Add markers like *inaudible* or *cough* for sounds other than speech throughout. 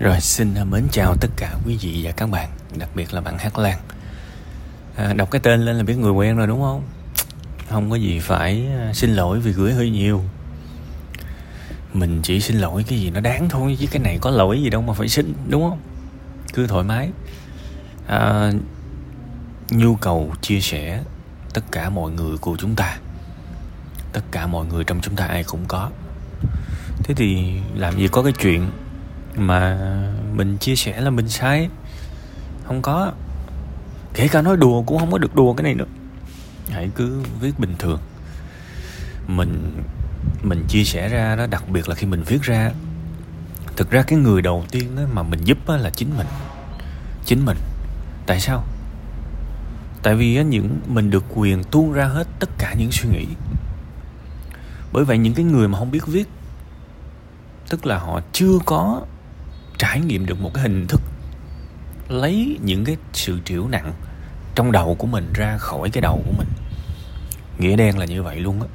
Rồi xin mến chào tất cả quý vị và các bạn Đặc biệt là bạn Hát Lan. À, Đọc cái tên lên là biết người quen rồi đúng không? Không có gì phải à, xin lỗi vì gửi hơi nhiều. Mình chỉ xin lỗi cái gì nó đáng thôi Chứ cái này có lỗi gì đâu mà phải xin đúng không? Cứ thoải mái. À, Nhu cầu chia sẻ tất cả mọi người của chúng ta. Tất cả mọi người trong chúng ta ai cũng có. Thế thì làm gì có cái chuyện mà mình chia sẻ là mình sai. Không có. Kể cả nói đùa cũng không có được đùa cái này nữa. Hãy cứ viết bình thường. Mình mình chia sẻ ra đó, đặc biệt là khi mình viết ra, thực ra cái người đầu tiên đó mà mình giúp đó là chính mình. Chính mình. Tại sao? Tại vì những, mình được quyền tuôn ra hết tất cả những suy nghĩ. Bởi vậy những cái người mà không biết viết, tức là họ chưa có trải nghiệm được một cái hình thức lấy những cái sự triểu nặng trong đầu của mình ra khỏi cái đầu của mình. Nghĩa đen là như vậy luôn á.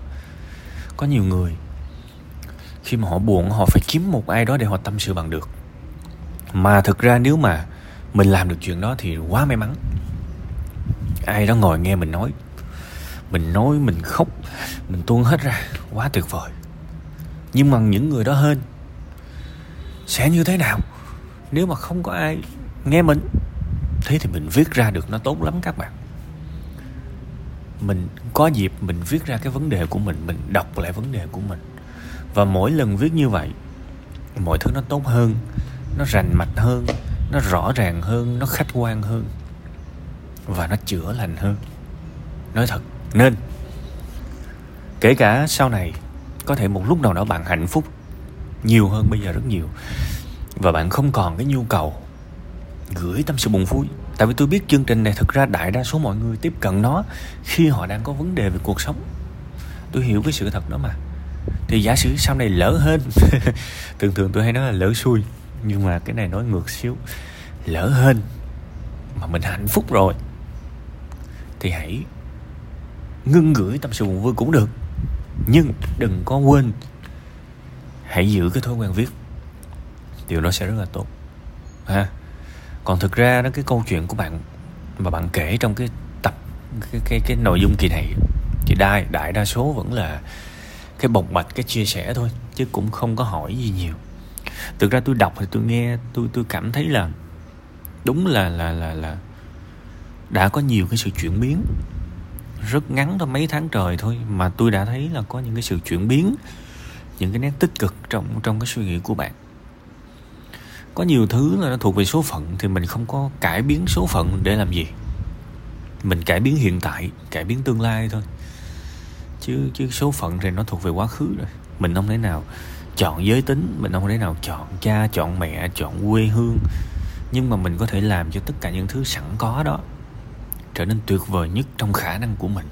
Có nhiều người, khi mà họ buồn, họ phải kiếm một ai đó để họ tâm sự bằng được. Mà thực ra nếu mà mình làm được chuyện đó thì quá may mắn. Ai đó ngồi nghe mình nói mình nói mình khóc, mình tuôn hết ra, quá tuyệt vời. Nhưng mà những người đó hơn sẽ như thế nào? Nếu mà không có ai nghe mình, thế thì mình viết ra được nó tốt lắm các bạn. Mình có dịp mình viết ra cái vấn đề của mình mình đọc lại vấn đề của mình. Và mỗi lần viết như vậy, mọi thứ nó tốt hơn, nó rành mạch hơn, nó rõ ràng hơn, nó khách quan hơn, và nó chữa lành hơn. Nói thật, nên, kể cả sau này, có thể một lúc nào đó bạn hạnh phúc nhiều hơn bây giờ rất nhiều. Và bạn không còn cái nhu cầu gửi tâm sự buồn vui. Tại vì tôi biết chương trình này thực ra đại đa số mọi người tiếp cận nó khi họ đang có vấn đề về cuộc sống. Tôi hiểu cái sự thật đó mà. Thì giả sử sau này lỡ hơn *laughs* thường thường tôi hay nói là lỡ xui, nhưng mà cái này nói ngược xíu. Lỡ hơn mà mình hạnh phúc rồi, thì hãy ngưng gửi tâm sự buồn vui cũng được. Nhưng đừng có quên hãy giữ cái thói quen viết. Điều đó sẽ rất là tốt. Ha? Còn thực ra đó, cái câu chuyện của bạn mà bạn kể trong cái tập, cái cái cái nội dung kỳ này, thì đại đại đa số vẫn là cái bộc bạch, cái chia sẻ thôi, chứ cũng không có hỏi gì nhiều. Thực ra tôi đọc thì tôi nghe, tôi tôi cảm thấy là đúng là là là là đã có nhiều cái sự chuyển biến. Rất ngắn thôi, mấy tháng trời thôi, mà tôi đã thấy là có những cái sự chuyển biến những cái nét tích cực trong trong cái suy nghĩ của bạn. Có nhiều thứ là nó thuộc về số phận thì mình không có cải biến số phận để làm gì. Mình cải biến hiện tại, cải biến tương lai thôi. Chứ chứ số phận thì nó thuộc về quá khứ rồi. Mình không thể nào chọn giới tính, mình không thể nào chọn cha, chọn mẹ, chọn quê hương. Nhưng mà mình có thể làm cho tất cả những thứ sẵn có đó trở nên tuyệt vời nhất trong khả năng của mình.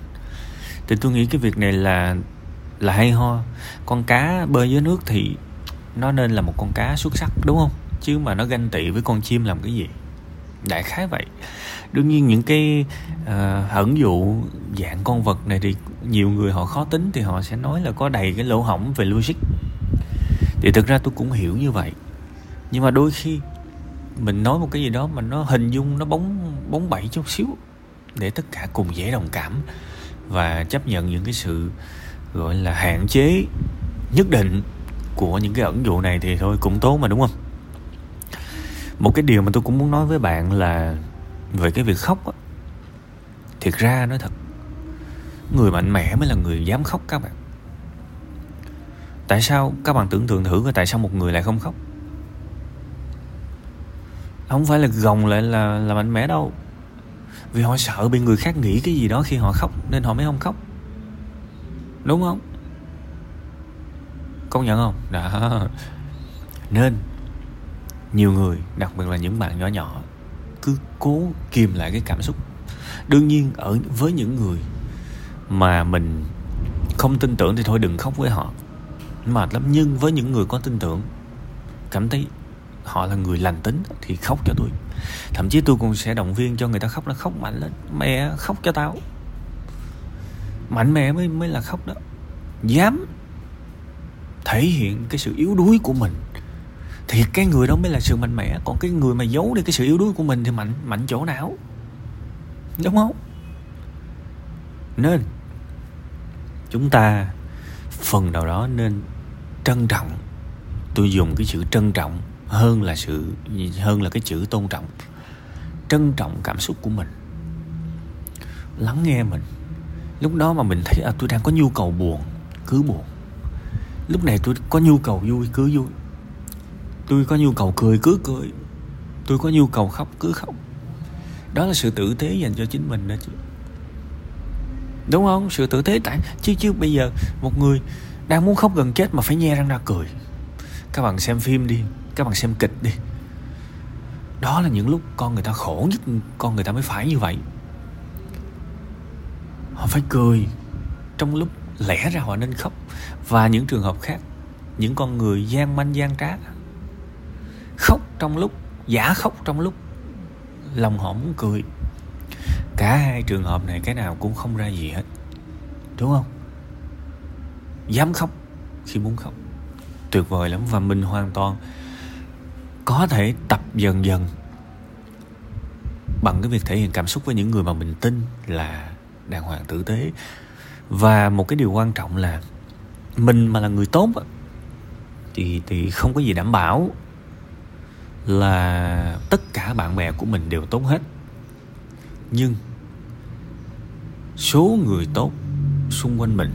Thì tôi nghĩ cái việc này là là hay ho. Con cá bơi dưới nước thì nó nên là một con cá xuất sắc đúng không? Chứ mà nó ganh tị với con chim làm cái gì? Đại khái vậy. Đương nhiên những cái ờ, uh, ẩn dụ dạng con vật này thì nhiều người họ khó tính thì họ sẽ nói là có đầy cái lỗ hổng về logic. Thì thực ra tôi cũng hiểu như vậy. Nhưng mà đôi khi mình nói một cái gì đó mà nó hình dung nó bóng bóng bẩy chút xíu để tất cả cùng dễ đồng cảm và chấp nhận những cái sự gọi là hạn chế nhất định của những cái ẩn dụ này thì thôi, cũng tốt mà, đúng không? Một cái điều mà tôi cũng muốn nói với bạn là về cái việc khóc á, thiệt ra nói thật, người mạnh mẽ mới là người dám khóc các bạn. Tại sao các bạn tưởng tượng thử coi tại sao một người lại không khóc? Không phải là gồng lại là là mạnh mẽ đâu. Vì họ sợ bị người khác nghĩ cái gì đó khi họ khóc, nên họ mới không khóc đúng không? Công nhận không? Đó. Nên, nhiều người, đặc biệt là những bạn nhỏ nhỏ, cứ cố kìm lại cái cảm xúc. Đương nhiên, ở với những người mà mình không tin tưởng thì thôi, đừng khóc với họ. Mệt lắm, nhưng với những người có tin tưởng, cảm thấy họ là người lành tính thì khóc cho tôi. Thậm chí tôi cũng sẽ động viên cho người ta khóc nó khóc mạnh lên. Mẹ, khóc cho tao mạnh mẽ mới mới là khóc đó. Dám thể hiện cái sự yếu đuối của mình, thì cái người đó mới là sự mạnh mẽ. Còn cái người mà giấu đi cái sự yếu đuối của mình thì mạnh mạnh chỗ nào? Đúng không? Nên chúng ta phần nào đó nên trân trọng. Tôi dùng cái chữ trân trọng hơn là sự, hơn là cái chữ tôn trọng. Trân trọng cảm xúc của mình. Lắng nghe mình lúc đó mà mình thấy à, tôi đang có nhu cầu buồn cứ buồn. Lúc này tôi có nhu cầu vui cứ vui. Tôi có nhu cầu cười cứ cười. Tôi có nhu cầu khóc cứ khóc. Đó là sự tử tế dành cho chính mình đó chứ. Đúng không? Sự tử tế tại chứ chứ bây giờ một người đang muốn khóc gần chết mà phải nhe răng ra cười. Các bạn xem phim đi các bạn xem kịch đi. Đó là những lúc con người ta khổ nhất con người ta mới phải như vậy họ phải cười. Trong lúc lẽ ra họ nên khóc. Và những trường hợp khác, những con người gian manh, gian trá. Khóc trong lúc, giả khóc trong lúc, lòng họ muốn cười. Cả hai trường hợp này cái nào cũng không ra gì hết. Đúng không? Dám khóc khi muốn khóc. Tuyệt vời lắm và mình hoàn toàn. Có thể tập dần dần bằng cái việc thể hiện cảm xúc với những người mà mình tin là đàng hoàng tử tế. Và một cái điều quan trọng là mình mà là người tốt thì thì không có gì đảm bảo là tất cả bạn bè của mình đều tốt hết. Nhưng số người tốt xung quanh mình,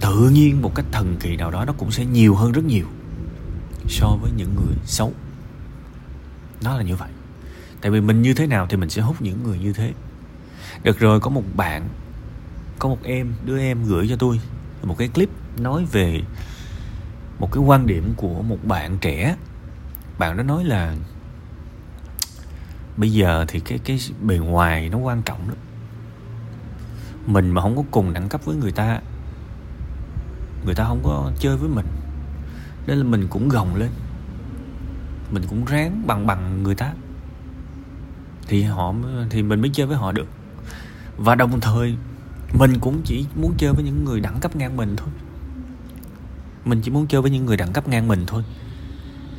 tự nhiên một cách thần kỳ nào đó nó cũng sẽ nhiều hơn rất nhiều so với những người xấu. Nó là như vậy. Tại vì mình như thế nào thì mình sẽ hút những người như thế được rồi, có một bạn, có một em đứa em gửi cho tôi một cái clip nói về một cái quan điểm của một bạn trẻ. Bạn đó nói là bây giờ thì cái cái bề ngoài nó quan trọng lắm. Mình mà không có cùng đẳng cấp với người ta người ta không có chơi với mình. Nên là mình cũng gồng lên. Mình cũng ráng bằng bằng người ta. Thì họ thì mình mới chơi với họ được và đồng thời, mình cũng chỉ muốn chơi với những người đẳng cấp ngang mình thôi. Mình chỉ muốn chơi với những người đẳng cấp ngang mình thôi.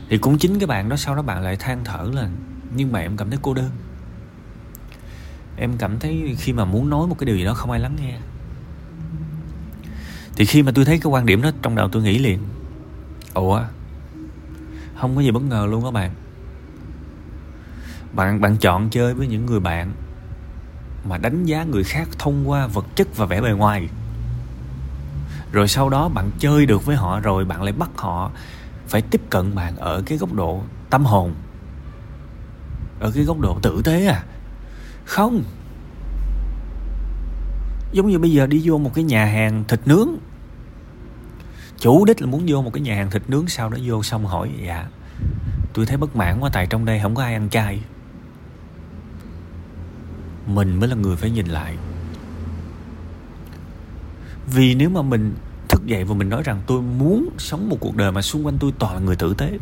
Thì cũng chính cái bạn đó sau đó bạn lại than thở là, nhưng mà em cảm thấy cô đơn. Em cảm thấy khi mà muốn nói một cái điều gì đó không ai lắng nghe. Thì khi mà tôi thấy cái quan điểm đó trong đầu tôi nghĩ liền, ủa, không có gì bất ngờ luôn các bạn. Bạn bạn chọn chơi với những người bạn mà đánh giá người khác thông qua vật chất và vẻ bề ngoài. Rồi sau đó bạn chơi được với họ rồi bạn lại bắt họ phải tiếp cận bạn ở cái góc độ tâm hồn. Ở cái góc độ tử tế à. Không. Giống như bây giờ đi vô một cái nhà hàng thịt nướng. Chủ đích là muốn vô một cái nhà hàng thịt nướng, sau đó vô xong hỏi dạ tôi thấy bất mãn quá, tại trong đây không có ai ăn chay mình mới là người phải nhìn lại. Vì nếu mà mình thức dậy và mình nói rằng tôi muốn sống một cuộc đời mà xung quanh tôi toàn là người tử tế,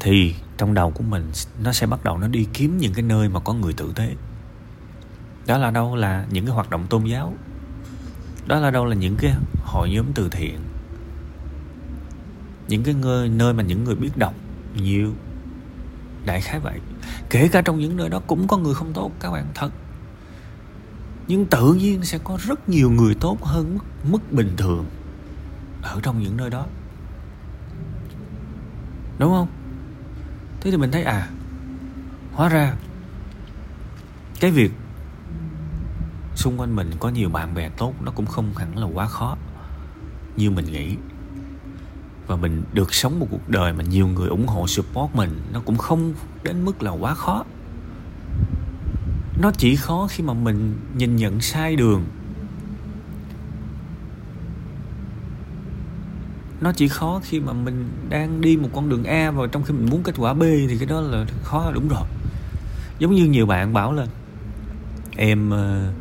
thì trong đầu của mình nó sẽ bắt đầu nó đi kiếm những cái nơi mà có người tử tế. Đó là đâu là những cái hoạt động tôn giáo. Đó là đâu là những cái hội nhóm từ thiện. Những cái nơi nơi mà những người biết đọc nhiều. Đại khái vậy kể cả trong những nơi đó cũng có người không tốt các bạn thật. Nhưng tự nhiên sẽ có rất nhiều người tốt hơn mức, mức bình thường ở trong những nơi đó. Đúng không? Thế thì mình thấy à hóa ra cái việc xung quanh mình có nhiều bạn bè tốt nó cũng không hẳn là quá khó như mình nghĩ và mình được sống một cuộc đời mà nhiều người ủng hộ support mình nó cũng không đến mức là quá khó. Nó chỉ khó khi mà mình nhìn nhận sai đường. Nó chỉ khó khi mà mình đang đi một con đường A và trong khi mình muốn kết quả B thì cái đó là khó đúng rồi. Giống như nhiều bạn bảo là em uh,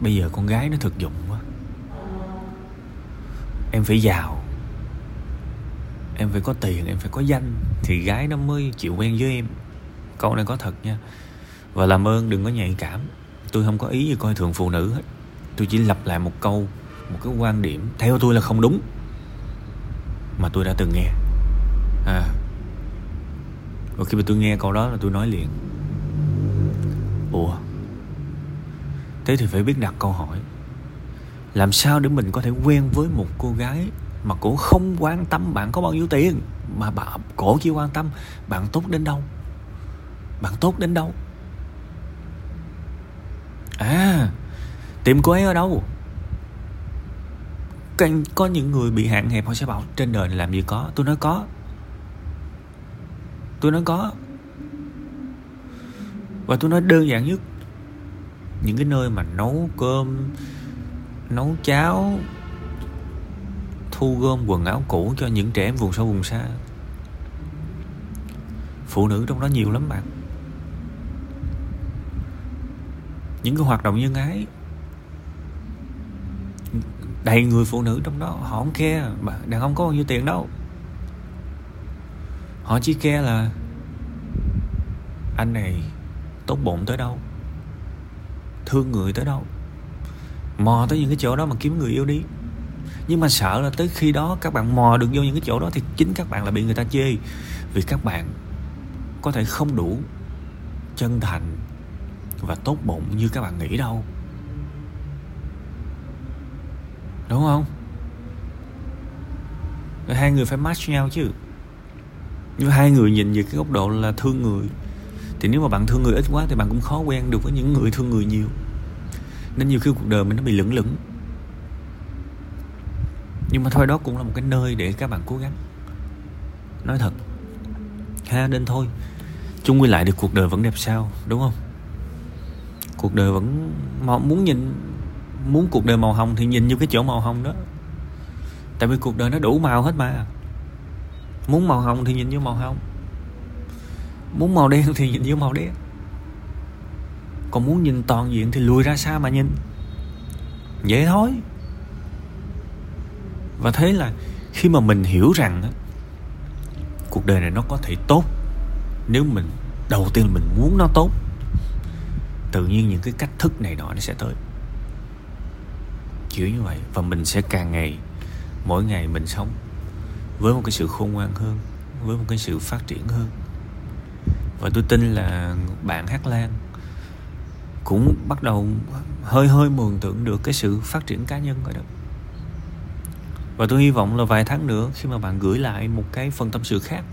bây giờ con gái nó thực dụng quá. Em phải giàu em phải có tiền, em phải có danh, thì gái nó mới chịu quen với em. Câu này có thật nha. Và làm ơn đừng có nhạy cảm. Tôi không có ý gì coi thường phụ nữ hết. Tôi chỉ lặp lại một câu, một cái quan điểm, theo tôi là không đúng, mà tôi đã từng nghe. À. Và khi mà tôi nghe câu đó là tôi nói liền. Ủa? Thế thì phải biết đặt câu hỏi. Làm sao để mình có thể quen với một cô gái mà cổ không quan tâm bạn có bao nhiêu tiền, mà bà cổ chỉ quan tâm bạn tốt đến đâu. Bạn tốt đến đâu? À tiệm cô ấy ở đâu? Có những người bị hạn hẹp họ sẽ bảo trên đời này làm gì có. Tôi nói có. Tôi nói có. Và tôi nói đơn giản nhất, những cái nơi mà nấu cơm, nấu cháo thu gom quần áo cũ cho những trẻ em vùng sâu vùng xa. Phụ nữ trong đó nhiều lắm bạn. Những cái hoạt động nhân ái, đầy người phụ nữ trong đó, họ không mà đàn ông có bao nhiêu tiền đâu. Họ chỉ khe là, anh này tốt bụng tới đâu, thương người tới đâu, mò tới những cái chỗ đó mà kiếm người yêu đi nhưng mà sợ là tới khi đó các bạn mò được vô những cái chỗ đó thì chính các bạn là bị người ta chê. Vì các bạn có thể không đủ chân thành và tốt bụng như các bạn nghĩ đâu. Đúng không? Rồi hai người phải match nhau chứ. Nhưng hai người nhìn về cái góc độ là thương người, thì nếu mà bạn thương người ít quá thì bạn cũng khó quen được với những người thương người nhiều. Nên nhiều khi cuộc đời mình nó bị lửng lửng nhưng mà thôi, đó cũng là một cái nơi để các bạn cố gắng. Nói thật, ha, nên thôi. Chung quy lại thì cuộc đời vẫn đẹp sao, đúng không? Cuộc đời vẫn muốn nhìn, muốn cuộc đời màu hồng thì nhìn như cái chỗ màu hồng đó. Tại vì cuộc đời nó đủ màu hết mà. Muốn màu hồng thì nhìn như màu hồng. Muốn màu đen thì nhìn như màu đen. Còn muốn nhìn toàn diện thì lùi ra xa mà nhìn. Vậy thôi và thế là khi mà mình hiểu rằng cuộc đời này nó có thể tốt, nếu mình, đầu tiên mình muốn nó tốt, tự nhiên những cái cách thức này nọ nó sẽ tới. Kiểu như vậy. Và mình sẽ càng ngày, mỗi ngày mình sống với một cái sự khôn ngoan hơn, với một cái sự phát triển hơn. Và tôi tin là bạn Hát Lan cũng bắt đầu hơi hơi mường tượng được cái sự phát triển cá nhân rồi đó và tôi hy vọng là vài tháng nữa, khi mà bạn gửi lại một cái phần tâm sự khác,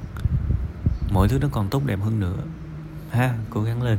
mọi thứ nó còn tốt đẹp hơn nữa. Ha, cố gắng lên.